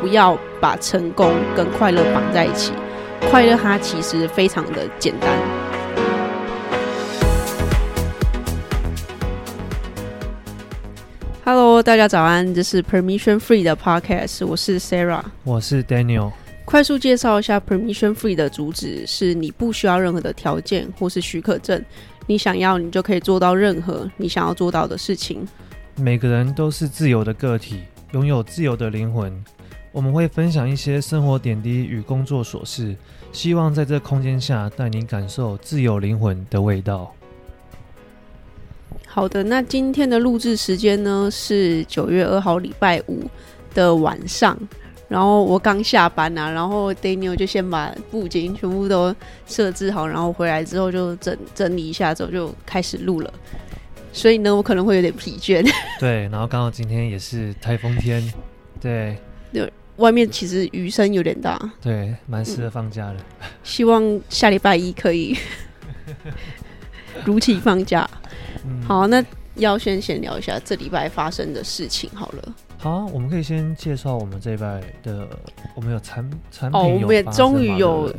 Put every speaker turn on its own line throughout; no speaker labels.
不要把成功跟快乐绑在一起。快乐它其实非常的简单。Hello，大家早安，这是 Permission Free 的 Podcast，我是 Sarah，
我是 Daniel。
快速介绍一下 Permission Free 的主旨是：你不需要任何的条件或是许可证，你想要，你就可以做到任何你想要做到的事情。
每个人都是自由的个体，拥有自由的灵魂。我们会分享一些生活点滴与工作琐事，希望在这空间下带您感受自由灵魂的味道。
好的，那今天的录制时间呢是九月二号礼拜五的晚上。然后我刚下班啊，然后 Daniel 就先把布景全部都设置好，然后回来之后就整整理一下，之后就开始录了。所以呢，我可能会有点疲倦。
对，然后刚好今天也是台风天，对，
对，外面其实雨声有点大，
对，蛮适合放假的。
嗯，希望下礼拜一可以 如期放假。嗯，好，那要先闲聊一下这礼拜发生的事情好了。
好、啊，我们可以先介绍我们这一拜的，我们有产产品
哦，我们也终于有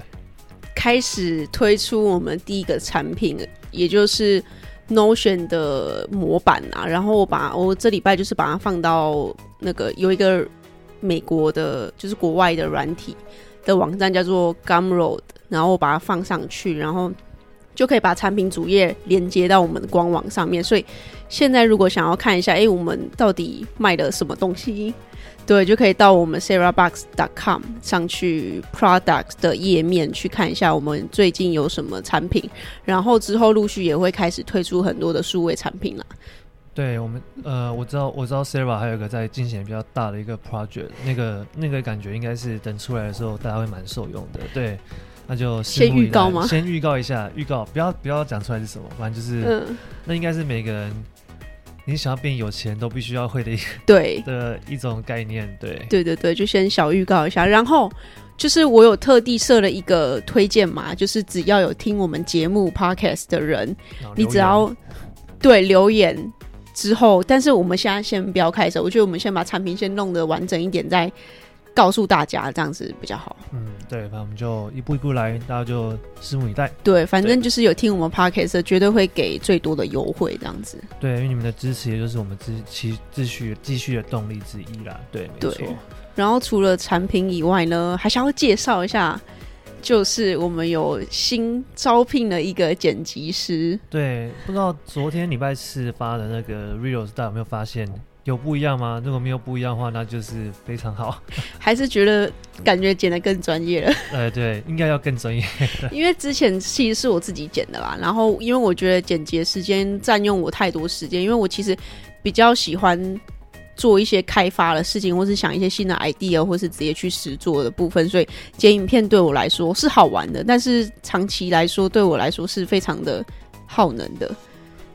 开始推出我们第一个产品，也就是 Notion 的模板啊。然后我把我这礼拜就是把它放到那个有一个美国的，就是国外的软体的网站叫做 Gumroad，然后我把它放上去，然后。就可以把产品主页连接到我们的官网上面，所以现在如果想要看一下，哎、我们到底卖了什么东西，对，就可以到我们 sarahbox.com 上去 Products 的页面去看一下我们最近有什么产品，然后之后陆续也会开始推出很多的数位产品了。
对我们，呃，我知道，我知道 Sarah 还有一个在进行比较大的一个 project，那个那个感觉应该是等出来的时候大家会蛮受用的，对。那就先预告吗？先预告一下，预告不要不要讲出来是什么，反正就是，嗯、那应该是每个人你想要变有钱都必须要会的一对 的一种概念，对
对对对，就先小预告一下，然后就是我有特地设了一个推荐嘛，就是只要有听我们节目 podcast 的人，你只要对留言之后，但是我们现在先不要开始，我觉得我们先把产品先弄得完整一点再。告诉大家这样子比较好。
嗯，对，反正我们就一步一步来，大家就拭目以待。
对，反正就是有听我们 podcast 绝对会给最多的优惠，这样子。
对，因为你们的支持，也就是我们继继继续继续的动力之一啦。对，没错。
然后除了产品以外呢，还想要介绍一下，就是我们有新招聘了一个剪辑师。
对，不知道昨天礼拜四发的那个 reels，大家有没有发现？有不一样吗？如果没有不一样的话，那就是非常好。
还是觉得感觉剪得更专业了？
呃，对，应该要更专业。
因为之前其实是我自己剪的啦，然后因为我觉得剪辑时间占用我太多时间，因为我其实比较喜欢做一些开发的事情，或是想一些新的 idea，或是直接去实做的部分，所以剪影片对我来说是好玩的，但是长期来说对我来说是非常的耗能的。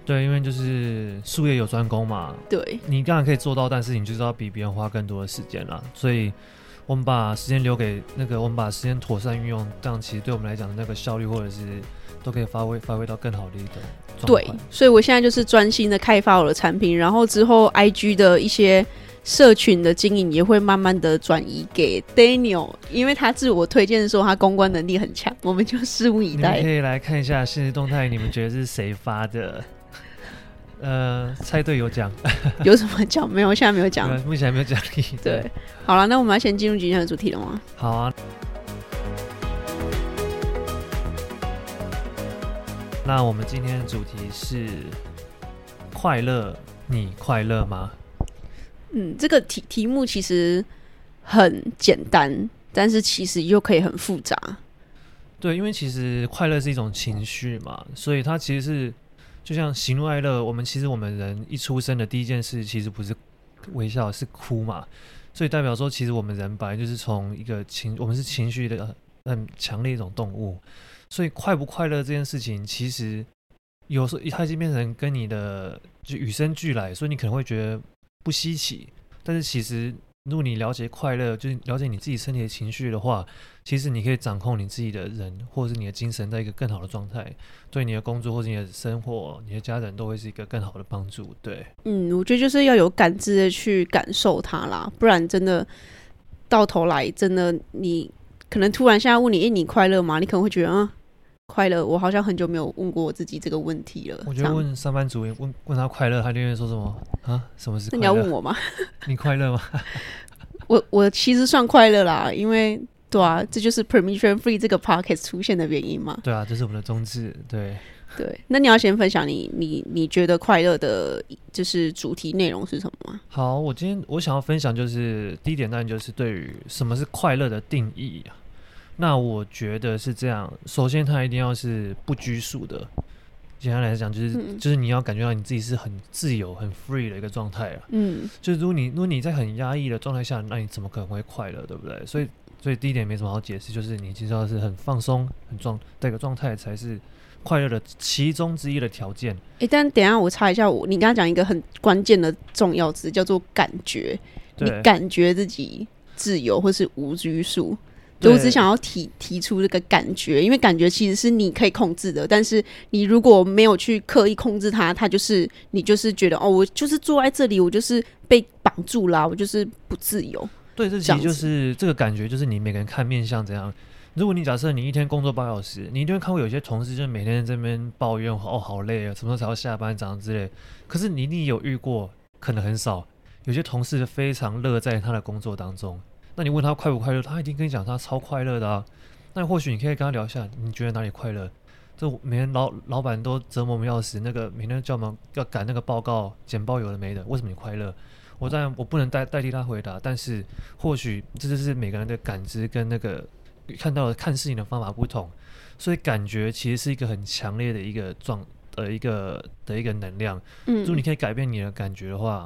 对，因为就是术业有专攻嘛。
对，
你当然可以做到，但是你就是要比别人花更多的时间啦。所以，我们把时间留给那个，我们把时间妥善运用，这样其实对我们来讲的，那个效率或者是都可以发挥发挥到更好的一个。
对，所以我现在就是专心的开发我的产品，然后之后 IG 的一些社群的经营也会慢慢的转移给 Daniel，因为他自我推荐的时候，他公关能力很强，我们就拭目以待。
你可以来看一下限时动态，你们觉得是谁发的？呃，猜对有奖，
有什么奖？没有，现在没有奖，
目前还没有奖励。
对，好了，那我们要先进入今天的主题了吗？
好啊。那我们今天的主题是快乐，你快乐吗？
嗯，这个题题目其实很简单，但是其实又可以很复杂。
对，因为其实快乐是一种情绪嘛，所以它其实是。就像喜怒哀乐，我们其实我们人一出生的第一件事，其实不是微笑，是哭嘛。所以代表说，其实我们人本来就是从一个情，我们是情绪的很强烈一种动物。所以快不快乐这件事情，其实有时候它已经变成跟你的就与生俱来，所以你可能会觉得不稀奇。但是其实，如果你了解快乐，就是了解你自己身体的情绪的话，其实你可以掌控你自己的人，或者是你的精神，在一个更好的状态，对你的工作或者你的生活、你的家人都会是一个更好的帮助。对，
嗯，我觉得就是要有感知的去感受它啦，不然真的到头来真的你可能突然现在问你，哎，你快乐吗？你可能会觉得啊。快乐，我好像很久没有问过我自己这个问题了。
我觉得问上班族问问他快乐，他就会说什么啊？什么是？
那你要问我吗？
你快乐吗？
我我其实算快乐啦，因为对啊，这就是 Permission Free 这个 podcast 出现的原因嘛。
对啊，这是我们的宗旨。对
对，那你要先分享你你你觉得快乐的，就是主题内容是什么吗？
好，我今天我想要分享就是第一点，当然就是对于什么是快乐的定义啊。那我觉得是这样，首先它一定要是不拘束的。简单来讲，就是、嗯、就是你要感觉到你自己是很自由、很 free 的一个状态啊。嗯，就是如果你如果你在很压抑的状态下，那你怎么可能会快乐，对不对？所以所以第一点没什么好解释，就是你其实要是很放松、很状的一个状态，才是快乐的其中之一的条件。
诶、欸，但等一下我查一下我，我你刚刚讲一个很关键的重要词，叫做感觉。你感觉自己自由或是无拘束。我只想要提提出这个感觉，因为感觉其实是你可以控制的，但是你如果没有去刻意控制它，它就是你就是觉得哦，我就是坐在这里，我就是被绑住了，我就是不自由。
对，这其实就是这个感觉，就是你每个人看面相怎样。如果你假设你一天工作八小时，你一定会看过有些同事就每天在这边抱怨哦，好累啊，什么时候才要下班这样之类。可是你一定有遇过，可能很少，有些同事非常乐在他的工作当中。那你问他快不快乐，他一定跟你讲他超快乐的啊。那或许你可以跟他聊一下，你觉得哪里快乐？这每天老老板都折磨我们要死，那个每天叫我们要赶那个报告、简报，有的没的，为什么你快乐？我当然我不能代代替他回答，但是或许这就是每个人的感知跟那个看到的看事情的方法不同，所以感觉其实是一个很强烈的一个状呃一个的一个能量。嗯，如果你可以改变你的感觉的话。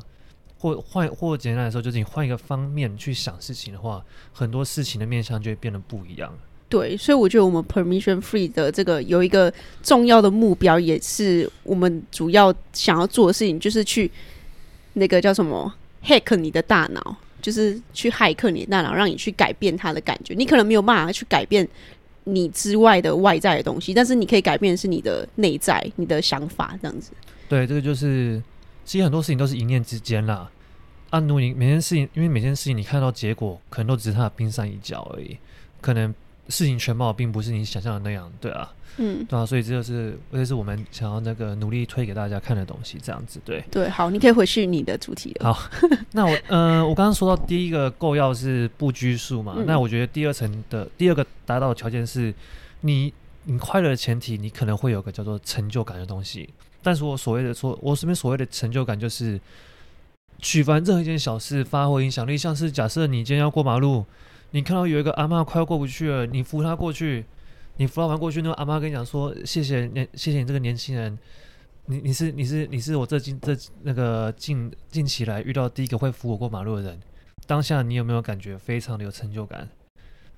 或换或简单来说，就是你换一个方面去想事情的话，很多事情的面向就会变得不一样。
对，所以我觉得我们 Permission Free 的这个有一个重要的目标，也是我们主要想要做的事情，就是去那个叫什么 hack 你的大脑，就是去骇客你的大脑，让你去改变它的感觉。你可能没有办法去改变你之外的外在的东西，但是你可以改变的是你的内在、你的想法，这样子。
对，这个就是。其实很多事情都是一念之间啦。按、啊、如果你每件事情，因为每件事情你看到结果，可能都只是它的冰山一角而已，可能事情全貌并不是你想象的那样，对啊，嗯，对啊，所以这就是这是我们想要那个努力推给大家看的东西，这样子，对，
对，好，你可以回去你的主题了。
好，那我，嗯、呃，我刚刚说到第一个构要是不拘束嘛，嗯、那我觉得第二层的第二个达到的条件是你，你快乐的前提，你可能会有个叫做成就感的东西。但是我所谓的说，我身边所谓的成就感，就是举凡任何一件小事，发挥影响力。像是假设你今天要过马路，你看到有一个阿嬷快要过不去了，你扶她过去，你扶她完过去，那个阿妈跟你讲说：“谢谢年，谢谢你这个年轻人，你你是你是你是我这近这那个近近期来遇到第一个会扶我过马路的人。”当下你有没有感觉非常的有成就感？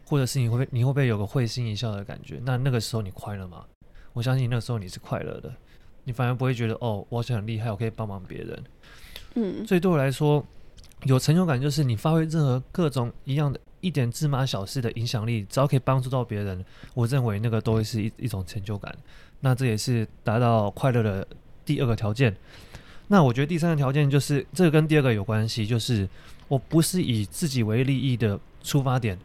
或者是你会你会不会有个会心一笑的感觉？那那个时候你快乐吗？我相信那个时候你是快乐的。你反而不会觉得哦，我好像很厉害，我可以帮忙别人。嗯，所以对我来说，有成就感就是你发挥任何各种一样的一点芝麻小事的影响力，只要可以帮助到别人，我认为那个都会是一一种成就感。那这也是达到快乐的第二个条件。那我觉得第三个条件就是这个跟第二个有关系，就是我不是以自己为利益的出发点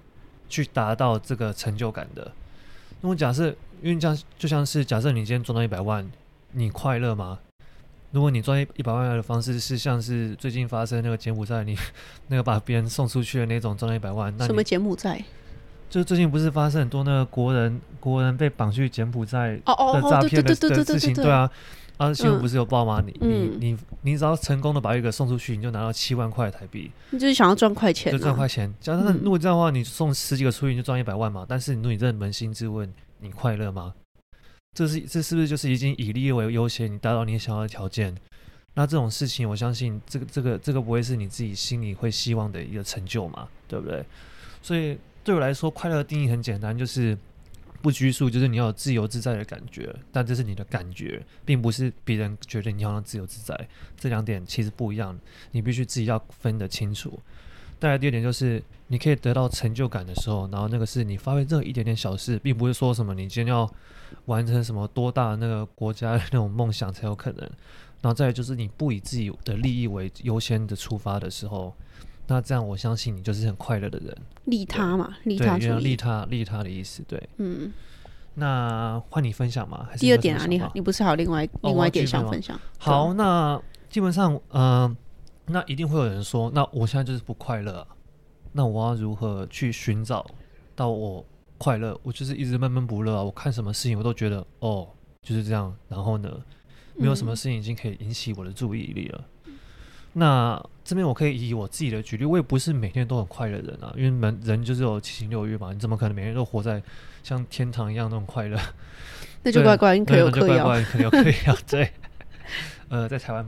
去达到这个成就感的。那么假设，因为这样就像是假设你今天赚到一百万。你快乐吗？如果你赚一一百万的方式是像是最近发生那个柬埔寨，你 那个把别人送出去的那种赚了一百万，那什
么柬埔寨？
就最近不是发生很多那个国人国人被绑去柬埔寨的诈骗的的事情？对啊，啊新闻不是有报吗？你你你你只要成功的把一个送出去，你就拿到七万块台币。
你就是想要赚快钱，
就赚快钱。假设如果这样的话，你送十几个出去，你就赚一百万嘛。但是如果你认扪心自问，你快乐吗？这是这是不是就是已经以利益为优先？你达到你想要的条件，那这种事情，我相信这个这个这个不会是你自己心里会希望的一个成就嘛，对不对？所以对我来说，快乐的定义很简单，就是不拘束，就是你要有自由自在的感觉。但这是你的感觉，并不是别人觉得你好像自由自在。这两点其实不一样，你必须自己要分得清楚。再来第二点就是，你可以得到成就感的时候，然后那个是你发挥任何一点点小事，并不是说什么你今天要完成什么多大的那个国家的那种梦想才有可能。然后再来就是你不以自己的利益为优先的出发的时候，那这样我相信你就是很快乐的人。
利他嘛，利他主义，
利他利他的意思，对，
嗯。
那换你分享吗？还是
第二点啊？你你不是还有另外、哦、另外一点想分享？
好，那基本上，嗯、呃，那一定会有人说，那我现在就是不快乐、啊，那我要如何去寻找到我快乐？我就是一直闷闷不乐啊！我看什么事情我都觉得哦，就是这样。然后呢，没有什么事情已经可以引起我的注意力了。嗯、那这边我可以以我自己的举例，我也不是每天都很快乐的人啊，因为人人就是有七情六欲嘛，你怎么可能每天都活在？像天堂一样那种快乐，
那就乖乖，你可有嗑药，
可有嗑药。对，呃，在台湾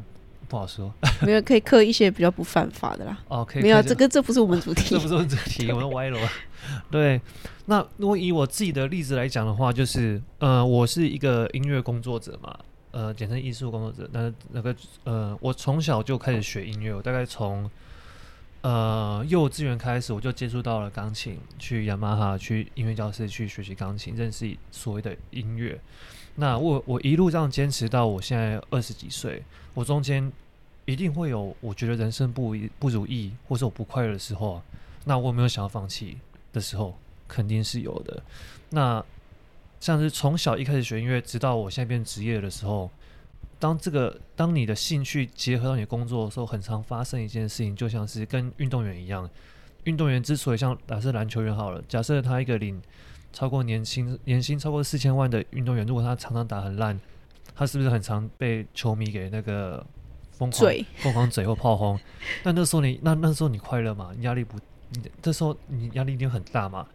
不好说，
没有可以刻一些比较不犯法的啦。
哦，可以，
没有这个，这不是我们主题，
这不是我们主题，我们歪了。对，那如果以我自己的例子来讲的话，就是呃，我是一个音乐工作者嘛，呃，简称艺术工作者。那那个呃，我从小就开始学音乐，我大概从。呃，幼稚园开始我就接触到了钢琴，去雅马哈去音乐教室去学习钢琴，认识所谓的音乐。那我我一路这样坚持到我现在二十几岁，我中间一定会有我觉得人生不不如意，或者我不快乐的时候，那我有没有想要放弃的时候，肯定是有的。那像是从小一开始学音乐，直到我现在变职业的时候。当这个，当你的兴趣结合到你工作的时候，很常发生一件事情，就像是跟运动员一样。运动员之所以像假设篮球员好了，假设他一个领超过年薪年薪超过四千万的运动员，如果他常常打很烂，他是不是很常被球迷给那个疯狂疯狂嘴或炮轰？那那时候你那那时候你快乐吗？压力不？你这时候你压力一定很大嘛？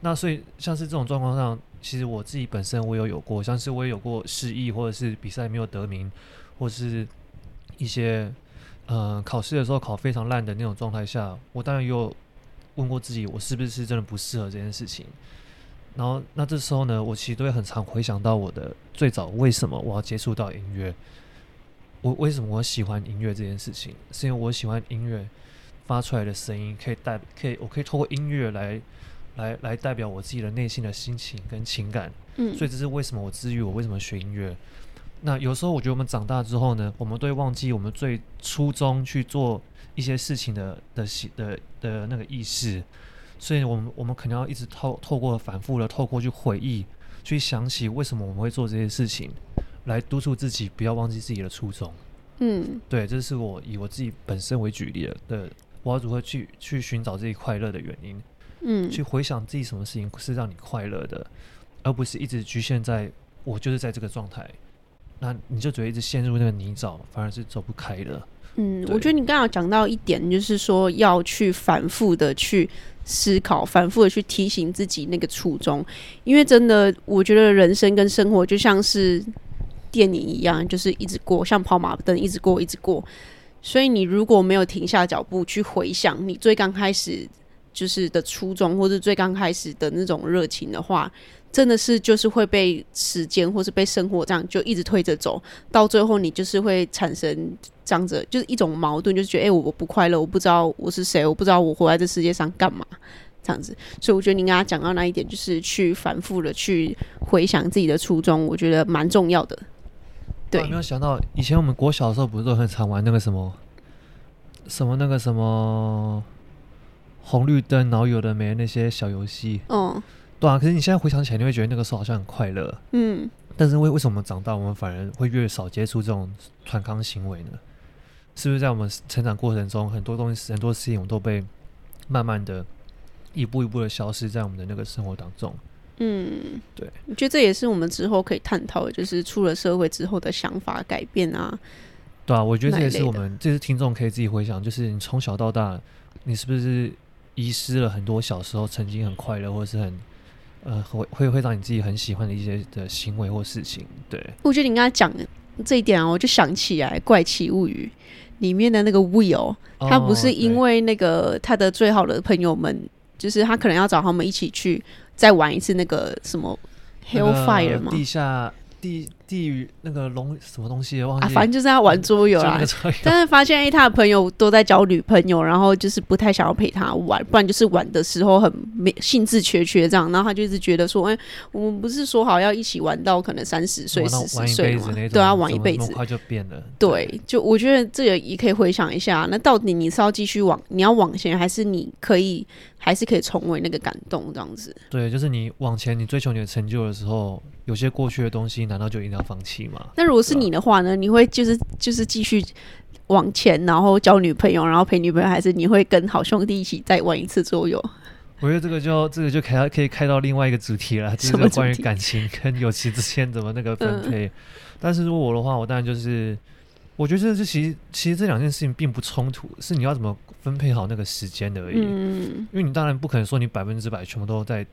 那所以像是这种状况上。其实我自己本身我有有过，像是我也有过失忆，或者是比赛没有得名，或者是一些呃考试的时候考非常烂的那种状态下，我当然有问过自己，我是不是真的不适合这件事情。然后那这时候呢，我其实都会很常回想到我的最早为什么我要接触到音乐，我为什么我喜欢音乐这件事情，是因为我喜欢音乐发出来的声音可以代，可以我可以透过音乐来。来来代表我自己的内心的心情跟情感，嗯，所以这是为什么我至于我为什么学音乐。那有时候我觉得我们长大之后呢，我们都会忘记我们最初衷去做一些事情的的的的那个意识，所以我们我们可能要一直透透过反复的透过去回忆，去想起为什么我们会做这些事情，来督促自己不要忘记自己的初衷。嗯，对，这是我以我自己本身为举例的，对我要如何去去寻找自己快乐的原因。嗯，去回想自己什么事情是让你快乐的，而不是一直局限在我就是在这个状态，那你就只会一直陷入那个泥沼，反而是走不开的。
嗯，我觉得你刚刚讲到一点，就是说要去反复的去思考，反复的去提醒自己那个初衷，因为真的，我觉得人生跟生活就像是电影一样，就是一直过，像跑马灯，一直过，一直过。所以你如果没有停下脚步去回想你最刚开始。就是的初衷，或者最刚开始的那种热情的话，真的是就是会被时间或是被生活这样就一直推着走，到最后你就是会产生这样子，就是一种矛盾，就是觉得哎、欸，我不快乐，我不知道我是谁，我不知道我活在这世界上干嘛这样子。所以我觉得你刚刚讲到那一点，就是去反复的去回想自己的初衷，我觉得蛮重要的。对，
我没有想到以前我们国小的时候不是都很常玩那个什么什么那个什么。红绿灯，然后有的没那些小游戏，嗯，对啊。可是你现在回想起来，你会觉得那个时候好像很快乐，嗯。但是为为什么长大，我们反而会越少接触这种传康行为呢？是不是在我们成长过程中，很多东西、很多事情，我们都被慢慢的、一步一步的消失在我们的那个生活当中？嗯，对。
我觉得这也是我们之后可以探讨的，就是出了社会之后的想法改变啊。
对啊，我觉得这也是我们，这是听众可以自己回想，就是你从小到大，你是不是？遗失了很多小时候曾经很快乐，或者是很呃会会会让你自己很喜欢的一些的行为或事情。对，
我觉得你刚才讲的这一点啊，我就想起来《怪奇物语》里面的那个 Will，他不是因为那个他的最好的朋友们，就是他可能要找他们一起去再玩一次那个什么 Hellfire 吗？
地下地。地狱那个龙什么东西忘记、
啊，反正就是要玩桌游啦。但是发现哎，他的朋友都在交女朋友，然后就是不太想要陪他玩，不然就是玩的时候很没兴致缺缺这样。然后他就一直觉得说，哎、欸，我们不是说好要一起玩到可能三十岁、四十岁吗？对啊，玩一辈子，
快就变了。
对，就我觉得这个也可以回想一下，那到底你是要继续往，你要往前，还是你可以？还是可以重温那个感动，这样子。
对，就是你往前，你追求你的成就的时候，有些过去的东西，难道就一定要放弃嘛？
那如果是你的话呢？你会就是就是继续往前，然后交女朋友，然后陪女朋友，还是你会跟好兄弟一起再玩一次桌游？
我觉得这个就这个就开可以开到另外一个主题了，就是关于感情跟友情之间怎么那个分配。嗯、但是如果我的话，我当然就是。我觉得这其实其实这两件事情并不冲突，是你要怎么分配好那个时间而已。嗯，因为你当然不可能说你百分之百全部都在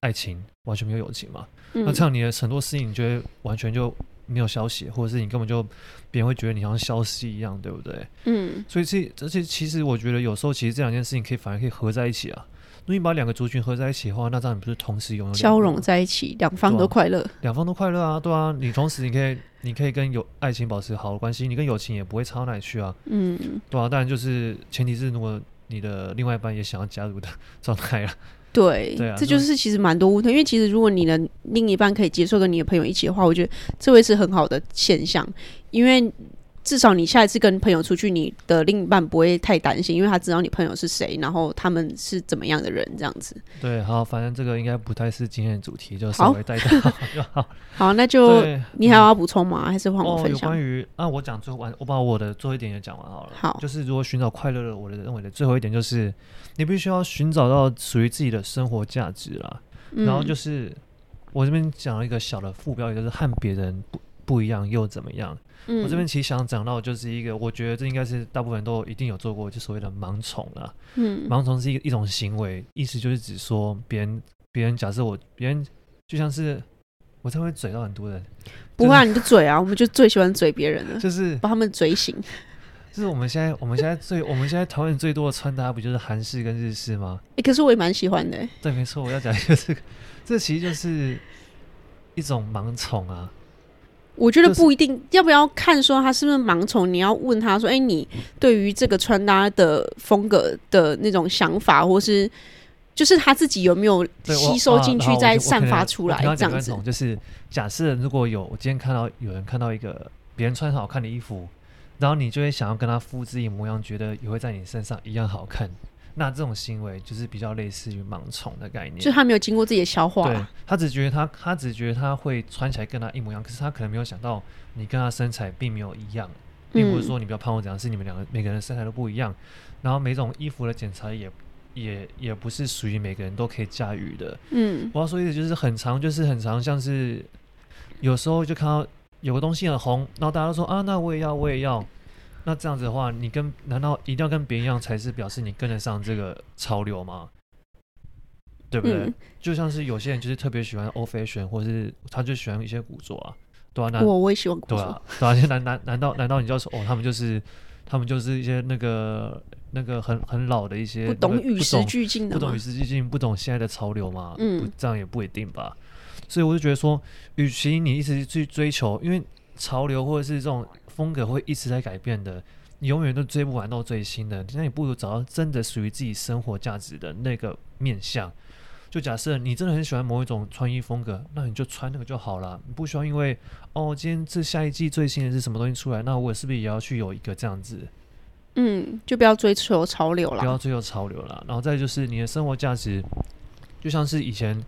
爱情，完全没有友情嘛。嗯，那这样你的很多事情，你觉得完全就没有消息，或者是你根本就别人会觉得你好像消失一样，对不对？嗯，所以这而且其实我觉得有时候其实这两件事情可以反而可以合在一起啊。如果你把两个族群合在一起的话，那这样你不是同时拥有
交融在一起，两方都快乐，
两方都快乐啊，对啊，你同时你可以。你可以跟有爱情保持好的关系，你跟友情也不会差到哪里去啊。嗯，对啊，当然就是前提是如果你的另外一半也想要加入的 状态啊。
对，对啊，这就是其实蛮多问题，因为其实如果你的另一半可以接受跟你的朋友一起的话，我觉得这会是很好的现象，因为。至少你下一次跟朋友出去，你的另一半不会太担心，因为他知道你朋友是谁，然后他们是怎么样的人，这样子。
对，好，反正这个应该不太是今天的主题，就稍微带到好就好。
好，那就你还要补充吗？嗯、还是换我分享？
哦、有关于啊，我讲最后完，我把我的最后一点也讲完好了。好，就是如果寻找快乐的，我的认为的最后一点就是，你必须要寻找到属于自己的生活价值啦。嗯、然后就是我这边讲了一个小的副标题，就是和别人不不一样又怎么样？嗯、我这边其实想讲到就是一个，我觉得这应该是大部分人都一定有做过，就所谓的盲从了。嗯，盲从是一一种行为，意思就是指说别人别人假设我别人就像是我才会嘴到很多人，
不会啊，你的嘴啊，我们就最喜欢嘴别人了，
就是
把他们嘴醒。
就是我们现在我们现在最我们现在讨论最多的穿搭不就是韩式跟日式吗？
哎、欸，可是我也蛮喜欢的、欸。
对，没错，我要讲一个这个，这其实就是一种盲从啊。
我觉得不一定要不要看说他是不是盲从，你要问他说：“哎，你对于这个穿搭的风格的那种想法，或是就是他自己有没有吸收进去，再散发出来这样子？”
就是假设如果有我今天看到有人看到一个别人穿很好看的衣服，然后你就会想要跟他复制一模一样，觉得也会在你身上一样好看。那这种行为就是比较类似于盲从的概念，
就他没有经过自己的消化，
对，他只觉得他他只觉得他会穿起来跟他一模一样，可是他可能没有想到你跟他身材并没有一样，并不是说你比较胖或怎样，是你们两个每个人身材都不一样，然后每种衣服的检查也也也不是属于每个人都可以驾驭的。嗯，我要说意思就是很长，就是很长，像是有时候就看到有个东西很红，然后大家都说啊，那我也要，我也要。那这样子的话，你跟难道一定要跟别人一样才是表示你跟得上这个潮流吗？对不对？嗯、就像是有些人就是特别喜欢 old fashion，或是他就喜欢一些古着啊，对啊，那
我我也喜欢古着，
对啊，对啊，难难难道难道你就要说哦，他们就是他们就是一些那个那个很很老的一些
不懂与时俱进的，
不懂与时俱进，不懂现在的潮流吗？嗯，这样也不一定吧。所以我就觉得说，与其你一直去追求，因为潮流或者是这种。风格会一直在改变的，你永远都追不完到最新的。那你不如找到真的属于自己生活价值的那个面向。就假设你真的很喜欢某一种穿衣风格，那你就穿那个就好了。你不需要因为哦，今天这下一季最新的是什么东西出来，那我是不是也要去有一个这样子？
嗯，就不要追求潮流了，
不要追求潮流了。然后再就是你的生活价值，就像是以前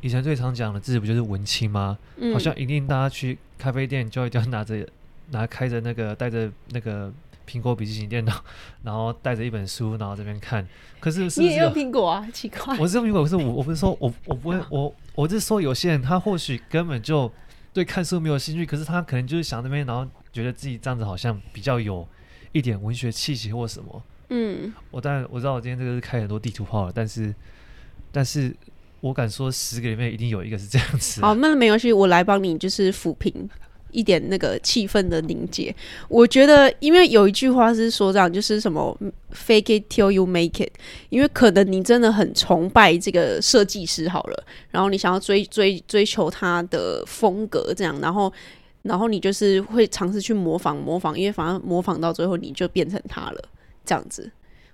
以前最常讲的字不就是文青吗？嗯，好像一定大家去咖啡店就一定要拿着。拿开着那个带着那个苹果笔记型电脑，然后带着一本书，然后这边看。可是，
你也用苹果啊？奇怪，
我是用苹果，可是我我不是说我我不会我我是说有些人他或许根本就对看书没有兴趣，可是他可能就是想那边，然后觉得自己这样子好像比较有一点文学气息或什么。嗯，我当然我知道我今天这个是开很多地图炮了，但是但是我敢说十个里面一定有一个是这样子。
好，那没关系，我来帮你就是抚平。一点那个气氛的凝结，我觉得，因为有一句话是说这样，就是什么 “fake it till you make it”。因为可能你真的很崇拜这个设计师好了，然后你想要追追追求他的风格这样，然后然后你就是会尝试去模仿模仿，因为反正模仿到最后你就变成他了，这样子。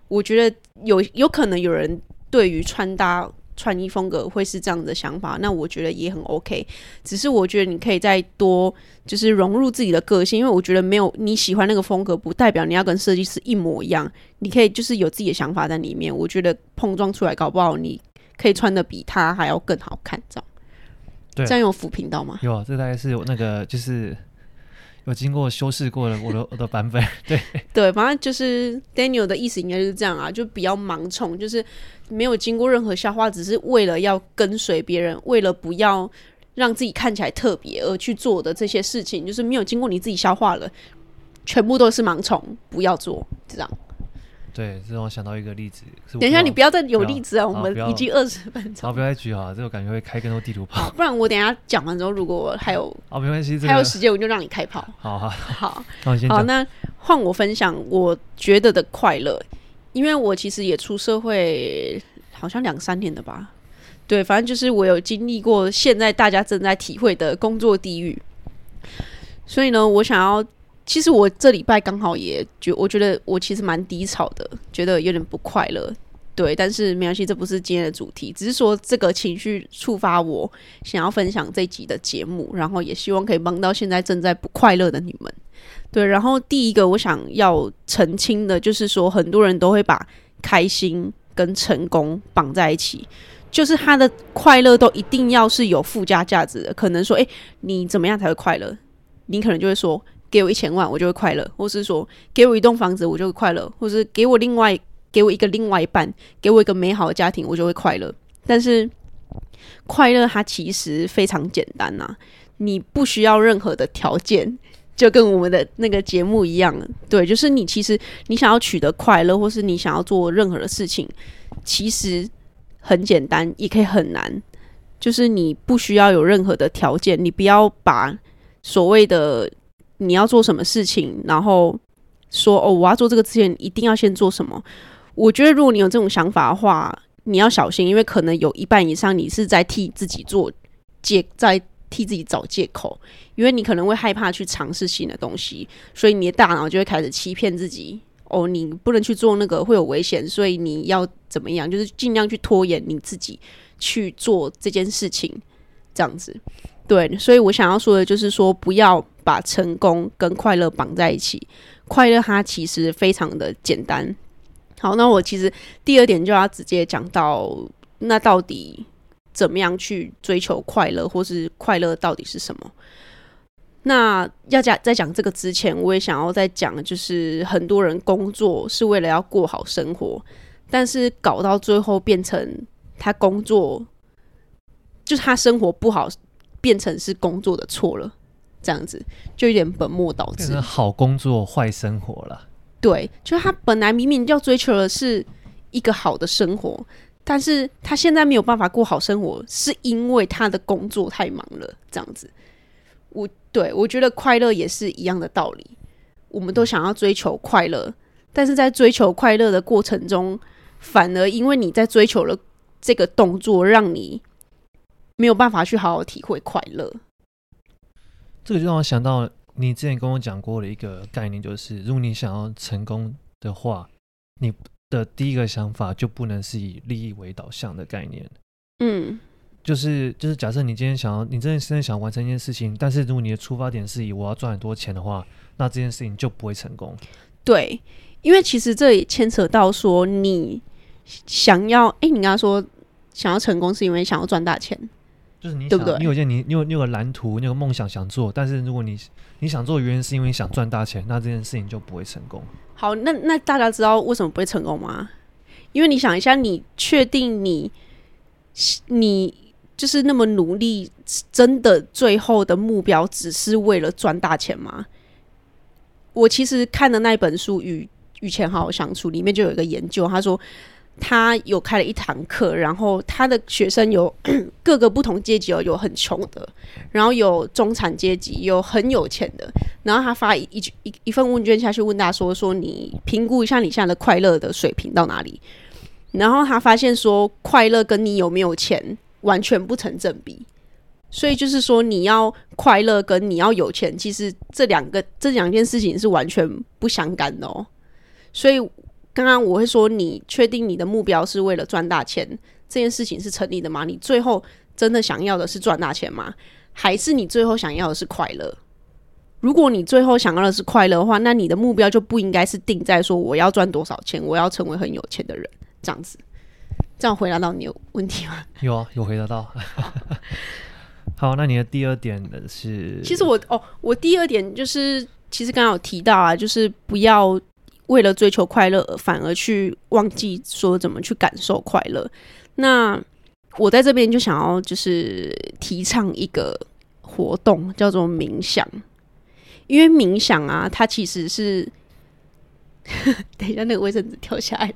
我觉得有有可能有人对于穿搭。穿衣风格会是这样的想法，那我觉得也很 OK。只是我觉得你可以再多就是融入自己的个性，因为我觉得没有你喜欢那个风格，不代表你要跟设计师一模一样。你可以就是有自己的想法在里面。我觉得碰撞出来，搞不好你可以穿的比他还要更好看，这样。对，这样有抚平到吗？
有啊，这大概是有那个就是。有经过修饰过的 我的我的版本，对
对，反正就是 Daniel 的意思应该是这样啊，就比较盲从，就是没有经过任何消化，只是为了要跟随别人，为了不要让自己看起来特别而去做的这些事情，就是没有经过你自己消化了，全部都是盲从，不要做这样。
对，这让我想到一个例子。
等一下，你不要再有例子啊！我们已经二十分钟。
好，不要再举啊！这个感觉会开更多地图炮。
不然我等一下讲完之后，如果还有，
哦，没关系，
还有时间，我就让你开炮。
好 好
好，
好，
好，那换我分享我觉得的快乐，因为我其实也出社会好像两三年了吧。对，反正就是我有经历过现在大家正在体会的工作地狱，所以呢，我想要。其实我这礼拜刚好也觉，我觉得我其实蛮低潮的，觉得有点不快乐，对。但是没关系，这不是今天的主题，只是说这个情绪触发我想要分享这集的节目，然后也希望可以帮到现在正在不快乐的你们。对，然后第一个我想要澄清的就是说，很多人都会把开心跟成功绑在一起，就是他的快乐都一定要是有附加价值的，可能说，诶，你怎么样才会快乐？你可能就会说。给我一千万，我就会快乐；或是说，给我一栋房子，我就会快乐；或是给我另外给我一个另外一半，给我一个美好的家庭，我就会快乐。但是，快乐它其实非常简单呐、你不需要任何的条件，就跟我们的那个节目一样。对，就是你其实你想要取得快乐，或是你想要做任何的事情，其实很简单，也可以很难。就是你不需要有任何的条件，你不要把所谓的。你要做什么事情，然后说哦，我要做这个之前一定要先做什么？我觉得如果你有这种想法的话，你要小心，因为可能有一半以上你是在替自己做借，在替自己找借口，因为你可能会害怕去尝试新的东西，所以你的大脑就会开始欺骗自己哦，你不能去做那个会有危险，所以你要怎么样？就是尽量去拖延你自己去做这件事情，这样子。对，所以我想要说的就是说，不要把成功跟快乐绑在一起。快乐它其实非常的简单。好，那我其实第二点就要直接讲到，那到底怎么样去追求快乐，或是快乐到底是什么？那要讲在讲这个之前，我也想要再讲，就是很多人工作是为了要过好生活，但是搞到最后变成他工作，就是他生活不好。变成是工作的错了，这样子就有点本末倒置。
好工作坏生活了。
对，就他本来明明要追求的是一个好的生活，但是他现在没有办法过好生活，是因为他的工作太忙了。这样子，我对我觉得快乐也是一样的道理。我们都想要追求快乐，但是在追求快乐的过程中，反而因为你在追求了这个动作，让你。没有办法去好好体会快乐，
这个就让我想到你之前跟我讲过的一个概念，就是如果你想要成功的话，你的第一个想法就不能是以利益为导向的概念。
嗯，
就是就是假设你今天想要，你真的现在想完成一件事情，但是如果你的出发点是以我要赚很多钱的话，那这件事情就不会成功。
对，因为其实这里牵扯到说你想要，哎，你刚刚说想要成功是因为想要赚大钱。
就是你想，对对你有件你你有你有个蓝图，你有个梦想想做，但是如果你你想做的原因是因为你想赚大钱，那这件事情就不会成功。
好，那那大家知道为什么不会成功吗？因为你想一下，你确定你你就是那么努力，真的最后的目标只是为了赚大钱吗？我其实看的那本书《与与钱好好相处》里面就有一个研究，他说。他有开了一堂课，然后他的学生有 各个不同阶级哦，有很穷的，然后有中产阶级，有很有钱的。然后他发一一一份问卷下去问大家说：“说你评估一下你现在的快乐的水平到哪里？”然后他发现说，快乐跟你有没有钱完全不成正比。所以就是说，你要快乐跟你要有钱，其实这两个这两件事情是完全不相干的哦。所以刚刚我会说，你确定你的目标是为了赚大钱，这件事情是成立的吗？你最后真的想要的是赚大钱吗？还是你最后想要的是快乐？如果你最后想要的是快乐的话，那你的目标就不应该是定在说我要赚多少钱，我要成为很有钱的人这样子。这样回答到你有问题吗？
有啊，有回答到。好，那你的第二点的是？
其实我哦，我第二点就是，其实刚刚有提到啊，就是不要为了追求快乐，反而去忘记说怎么去感受快乐。那我在这边就想要就是提倡一个活动，叫做冥想。因为冥想啊，它其实是，等一下那个卫生纸掉下来了。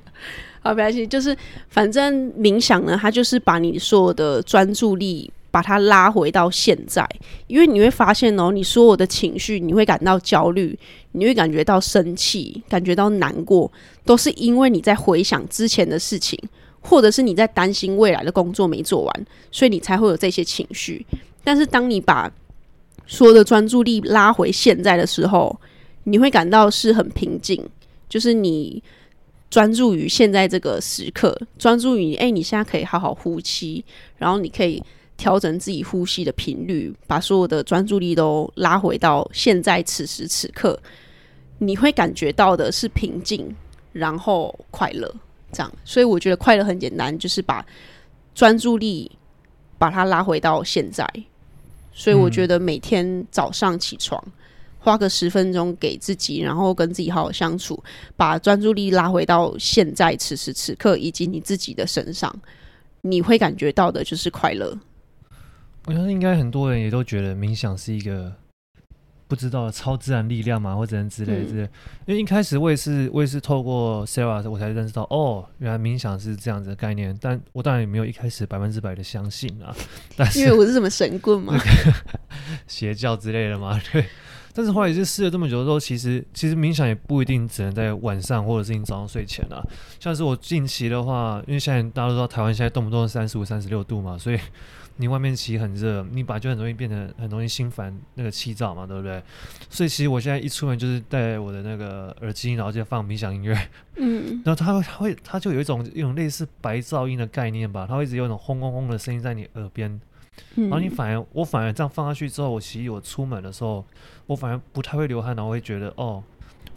好，没关系，就是反正冥想呢，它就是把你所有的专注力把它拉回到现在，因为你会发现哦，你所有的情绪，你会感到焦虑，你会感觉到生气，感觉到难过，都是因为你在回想之前的事情，或者是你在担心未来的工作没做完，所以你才会有这些情绪。但是当你把所有的专注力拉回现在的时候，你会感到是很平静，就是你。专注于现在这个时刻，专注于哎，你现在可以好好呼吸，然后你可以调整自己呼吸的频率，把所有的专注力都拉回到现在此时此刻，你会感觉到的是平静，然后快乐，这样。所以我觉得快乐很简单，就是把专注力把它拉回到现在。所以我觉得每天早上起床。花个十分钟给自己，然后跟自己好好相处，把专注力拉回到现在此时此刻以及你自己的身上，你会感觉到的就是快乐。
我相信应该很多人也都觉得冥想是一个不知道超自然力量嘛，或者之类之类。嗯、因为一开始我也是我也是透过 Sarah 我才认识到，哦，原来冥想是这样子的概念。但我当然也没有一开始百分之百的相信啊。但是
因为我是什么神棍嘛，
邪教之类的嘛，对。但是后来也是试了这么久之后，其实其实冥想也不一定只能在晚上或者是你早上睡前啊。像是我近期的话，因为现在大家都知道台湾现在动不动三十五、三十六度嘛，所以你外面其实很热，你本来就很容易变得很容易心烦那个气躁嘛，对不对？所以其实我现在一出门就是戴我的那个耳机，然后就放冥想音乐，嗯，然后它会它会它就有一种一种类似白噪音的概念吧，它会一直有一种轰轰轰的声音在你耳边。然后你反而，我反而这样放下去之后，我其实我出门的时候，我反而不太会流汗，然后我会觉得哦，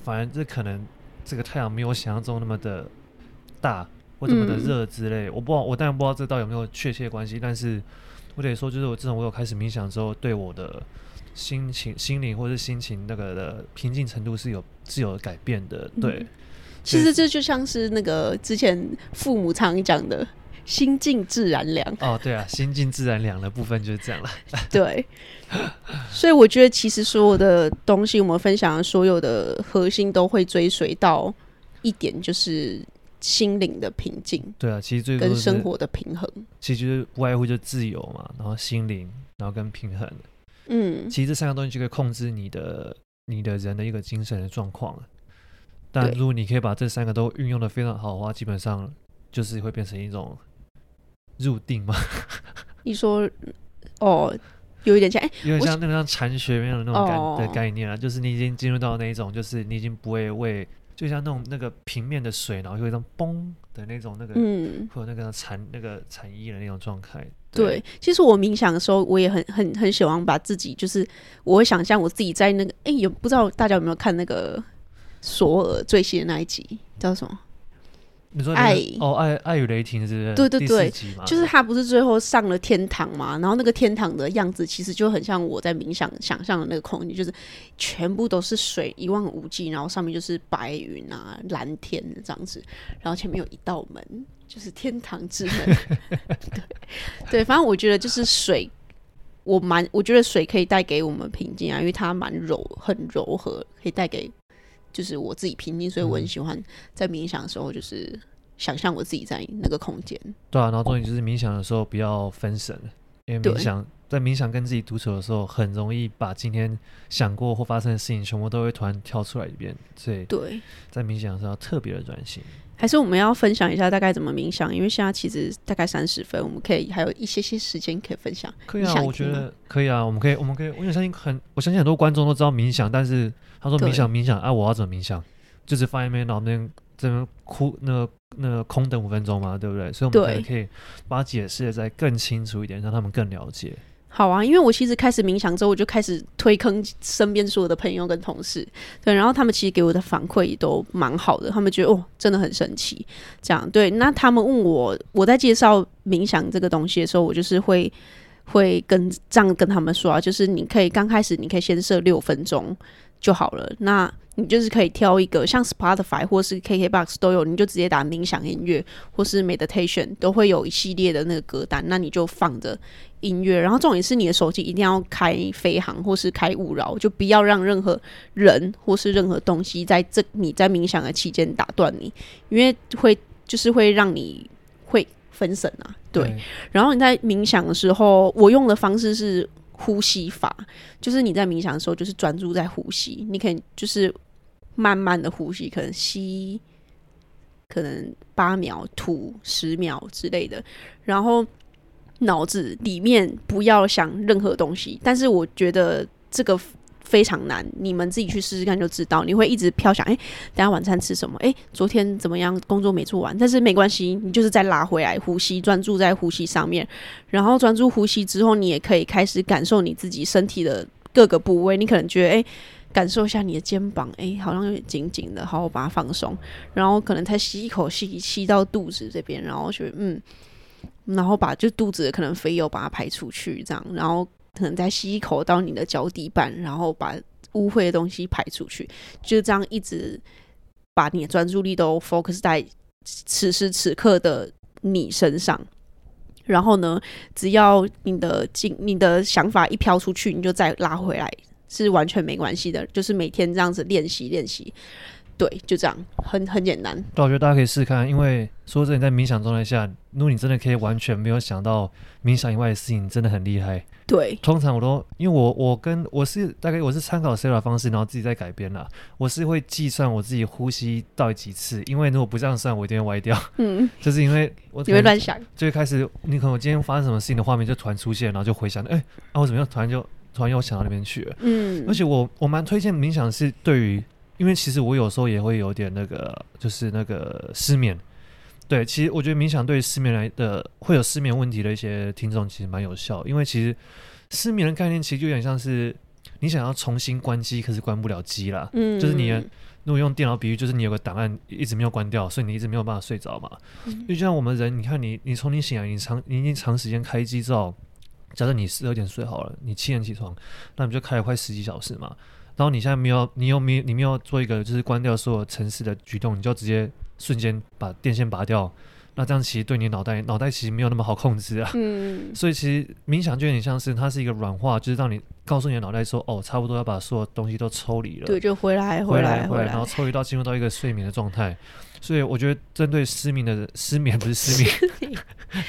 反而这可能这个太阳没有想象中那么的大或怎么的热之类。我不知道，我当然不知道这到底有没有确切关系，但是我得说，就是我自从我有开始冥想之后，对我的心情、心灵或者是心情那个的平静程度是有是有改变的。对，
其实这就像是那个之前父母常讲的。心静自然凉。
哦，对啊，心静自然凉的部分就是这样了。
对，所以我觉得其实所有的东西，我们分享的所有的核心都会追随到一点，就是心灵的平静。
对啊，其实最
跟生活的平衡，
其实就是不外乎就自由嘛，然后心灵，然后跟平衡。嗯，其实这三个东西就可以控制你的你的人的一个精神的状况。但如果你可以把这三个都运用的非常好的话，基本上就是会变成一种。入定嘛？
你说哦，有一点像，哎、欸，
有点像那个像禅学那样的那种感、
哦、
的概念啊，就是你已经进入到那一种，就是你已经不会为，就像那种那个平面的水，然后有一种崩的那种那个，嗯，会有那个残那个禅意的那种状态。对，
对，其实我冥想的时候，我也很很很喜欢把自己，就是我会想象我自己在那个，哎、欸，也不知道大家有没有看那个索尔最新的那一集叫什么？
你说爱哦，爱爱与雷霆是不是？
对对对，就是他不是最后上了天堂嘛？然后那个天堂的样子其实就很像我在冥想想象的那个空间，就是全部都是水，一望无际，然后上面就是白云啊、蓝天这样子，然后前面有一道门，就是天堂之门。对对，反正我觉得就是水，我蛮我觉得水可以带给我们平静啊，因为它蛮柔，很柔和，可以带给。就是我自己平静，所以我很喜欢在冥想的时候，就是想象我自己在那个空间。
对啊，然后重点就是冥想的时候不要分神，因为冥想在冥想跟自己独处的时候，很容易把今天想过或发生的事情，全部都会突然跳出来一遍。所以，
对，
在冥想的时候特别的专心。
还是我们要分享一下大概怎么冥想？因为现在其实大概三十分，我们可以还有一些些时间可以分享。
可以啊，我觉得可以啊，我们可以，我们可以。我相信很，我相信很多观众都知道冥想，但是他说冥想冥想，啊，我要怎么冥想？就是放在那边，然后那边这边哭，那个那个空等五分钟嘛，对不对？所以我们可以把它解释的再更清楚一点，让他们更了解。
好啊，因为我其实开始冥想之后，我就开始推坑身边所有的朋友跟同事，对，然后他们其实给我的反馈也都蛮好的，他们觉得哦，真的很神奇，这样对。那他们问我，我在介绍冥想这个东西的时候，我就是会会跟这样跟他们说啊，就是你可以刚开始，你可以先设六分钟就好了，那。你就是可以挑一个像 Spotify 或是 KKBox 都有，你就直接打冥想音乐或是 meditation 都会有一系列的那个歌单，那你就放着音乐，然后重点是你的手机一定要开飞行或是开勿扰，就不要让任何人或是任何东西在这你在冥想的期间打断你，因为会就是会让你会分神啊。对，对，然后你在冥想的时候，我用的方式是。呼吸法就是你在冥想的时候，就是专注在呼吸。你可以就是慢慢的呼吸，可能吸，可能八秒，吐十秒之类的。然后脑子里面不要想任何东西。但是我觉得这个。非常难，你们自己去试试看就知道。你会一直飘想，哎、欸，等下晚餐吃什么？哎、昨天怎么样？工作没做完，但是没关系，你就是再拉回来，呼吸，专注在呼吸上面。然后专注呼吸之后，你也可以开始感受你自己身体的各个部位。你可能觉得，哎、感受一下你的肩膀，哎、好像有点紧紧的，好，我把它放松。然后可能再吸一口气，吸到肚子这边，然后觉得，嗯，然后把就肚子可能肥油把它排出去，这样，然后。可能再吸一口到你的脚底板，然后把污秽的东西排出去，就这样一直把你的专注力都 focus 在此时此刻的你身上。然后呢，只要你的静、你的想法一飘出去，你就再拉回来，是完全没关系的。就是每天这样子练习练习。对，就这样，很很简单。
对，我觉得大家可以试试看，因为说真的，在冥想状态下，如果你真的可以完全没有想到冥想以外的事情，真的很厉害。
对，
通常我都因为我我跟我是大概我是参考 Sarah 的方式，然后自己在改编啦。我是会计算我自己呼吸到底几次，因为如果不这样算，我一定会歪掉。嗯，就是因为我
你会乱想，
最开始你可能我今天发生什么事情的画面就突然出现，然后就回想，哎、欸，啊我怎么样突然就突然又想到那边去了。嗯，而且我我蛮推荐冥想是对于。因为其实我有时候也会有点那个，就是那个失眠。对，其实我觉得冥想对失眠来的会有失眠问题的一些听众其实蛮有效。因为其实失眠的概念其实就有点像是你想要重新关机，可是关不了机啦。嗯，就是你如果用电脑比喻，就是你有个档案一直没有关掉，所以你一直没有办法睡着嘛。嗯，就像我们人，你看你你从你醒来，你长你已经长时间开机之后，假设你十二点睡好了，你七点起床，那你就开了快十几小时嘛。然后你现在没有，你又没，你没有做一个就是关掉所有城市的举动，你就直接瞬间把电线拔掉，那这样其实对你脑袋脑袋其实没有那么好控制啊。嗯。所以其实冥想就有点像是它是一个软化，就是让你告诉你的脑袋说，哦，差不多要把所有东西都抽离了。
对，就回来，回来，回来，
然后抽离到进入到一个睡眠的状态。所以我觉得针对失眠的人，失眠不是失眠，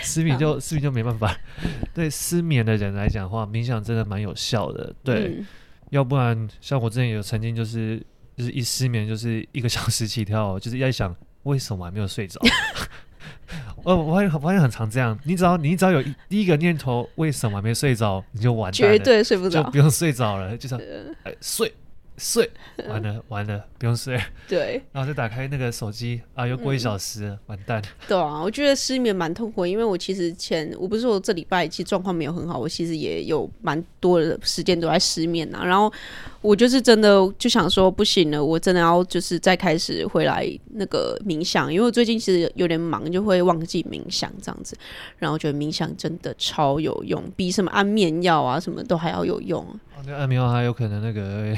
失眠就失眠就没办法。对失眠的人来讲的话，冥想真的蛮有效的。对。嗯要不然，像我之前有曾经就是就是一失眠就是一个小时起跳，就是在想为什么还没有睡着。哦，我发现我发现很常这样，你只要你只要有第一个念头为什么还没睡着，你就完蛋了，
绝对睡不着，
就不用睡着了，就是哎睡。睡完了完了，不用睡。对，然后再打开那个手机啊，又过一小时，嗯，完蛋。
对啊，我觉得失眠蛮痛苦，因为我其实前我不是说这礼拜其实状况没有很好，我其实也有蛮多的时间都在失眠啊。然后我就是真的就想说不行了，我真的要就是再开始回来那个冥想，因为我最近其实有点忙，就会忘记冥想这样子。然后我觉得冥想真的超有用，比什么安眠药啊什么都还要有用。
哦，那安眠药还有可能那个。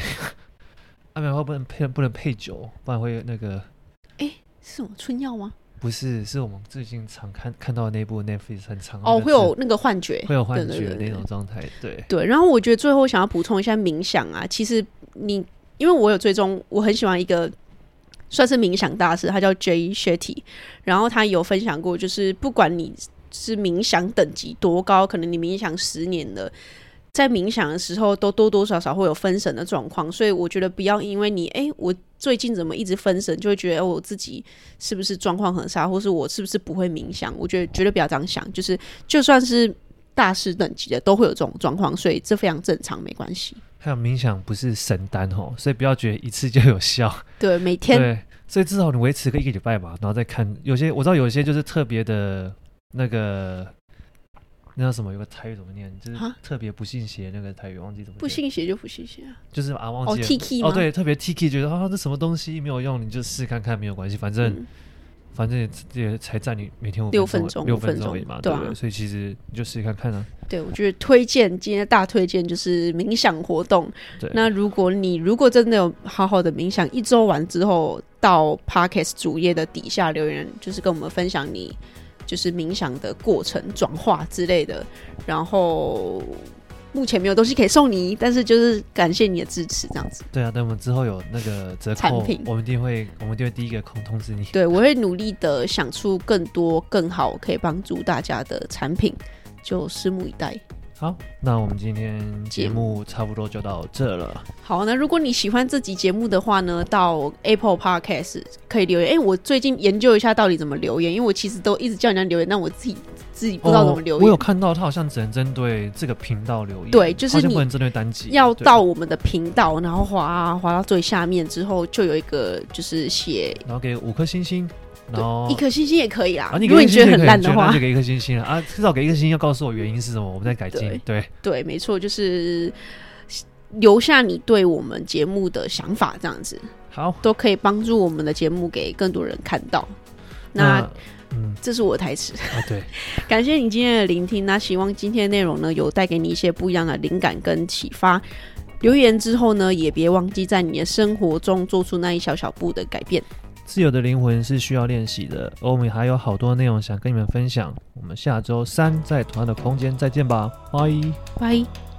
安眠药不能配，不能配酒，不然会那个。
哎、欸，是什么春药吗？
不是，是我们最近常看看到的那部 Netflix 很长
哦，会有那个幻觉，
会有幻觉的那种状态。对
对，然后我觉得最后想要补充一下冥想啊，其实你因为我有追踪，我很喜欢一个算是冥想大师，他叫 Jay Shetty，然后他有分享过，就是不管你是冥想等级多高，可能你冥想十年了，在冥想的时候都多多少少会有分神的状况，所以我觉得不要因为你哎、欸，我最近怎么一直分神，就会觉得我自己是不是状况很差，或是我是不是不会冥想？我觉得绝对不要这样想，就是就算是大师等级的都会有这种状况，所以这非常正常，没关系。
还有冥想不是神丹哦，所以不要觉得一次就有效。
对，每天
对，所以至少你维持个一个礼拜吧，然后再看。有些我知道，有些就是特别的那个，那叫什么？有个台语怎么念？就是特别不信邪那个台语，忘记怎么。
不信邪就不信邪啊，
就是啊，忘记了。
哦，Tiki？
哦，对，特别 Tiki，觉得啊，这什么东西没有用，你就试看看，没有关系，反正。嗯反正也才占你每天
六分钟，
六分钟而已嘛，对，啊、对？所以其实你就试试看看啊。
对，我觉得推荐今天的大推荐就是冥想活动。
对，
那如果你如果真的有好好的冥想，一周完之后到 Podcast 主页的底下留言，就是跟我们分享你就是冥想的过程、转化之类的，然后。目前没有东西可以送你，但是就是感谢你的支持，这样子。
对啊，等我们之后有那个折扣，产品我们一定会，我们一定会第一个通通知你。
对，我会努力的想出更多更好可以帮助大家的产品，就拭目以待。
好，那我们今天节目差不多就到这了。
好，那如果你喜欢这集节目的话呢，到 Apple Podcast 可以留言。哎、欸，我最近研究一下到底怎么留言，因为我其实都一直叫人家留言，但我自己自己不知道怎么留言。
哦、我有看到他好像只能针对这个频道留言，
对，就是你
不能针对单集，
要到我们的频道，然后滑滑到最下面之后，就有一个就是写，
然后给五颗星星。然后
一颗星星也可以啦。
啊、你
如果你觉得很烂的话，
就给一颗星星啊。至少给一颗星星，要告诉我原因是什么，我们再改进。对对，
对，没错，就是留下你对我们节目的想法，这样子
好，
都可以帮助我们的节目给更多人看到。那，那嗯，这是我的台词
啊。对，
感谢你今天的聆听。那希望今天的内容呢，有带给你一些不一样的灵感跟启发。留言之后呢，也别忘记在你的生活中做出那一小小步的改变。
自由的灵魂是需要练习的，而我们还有好多内容想跟你们分享。我们下周三在同样的空间再见吧，拜拜。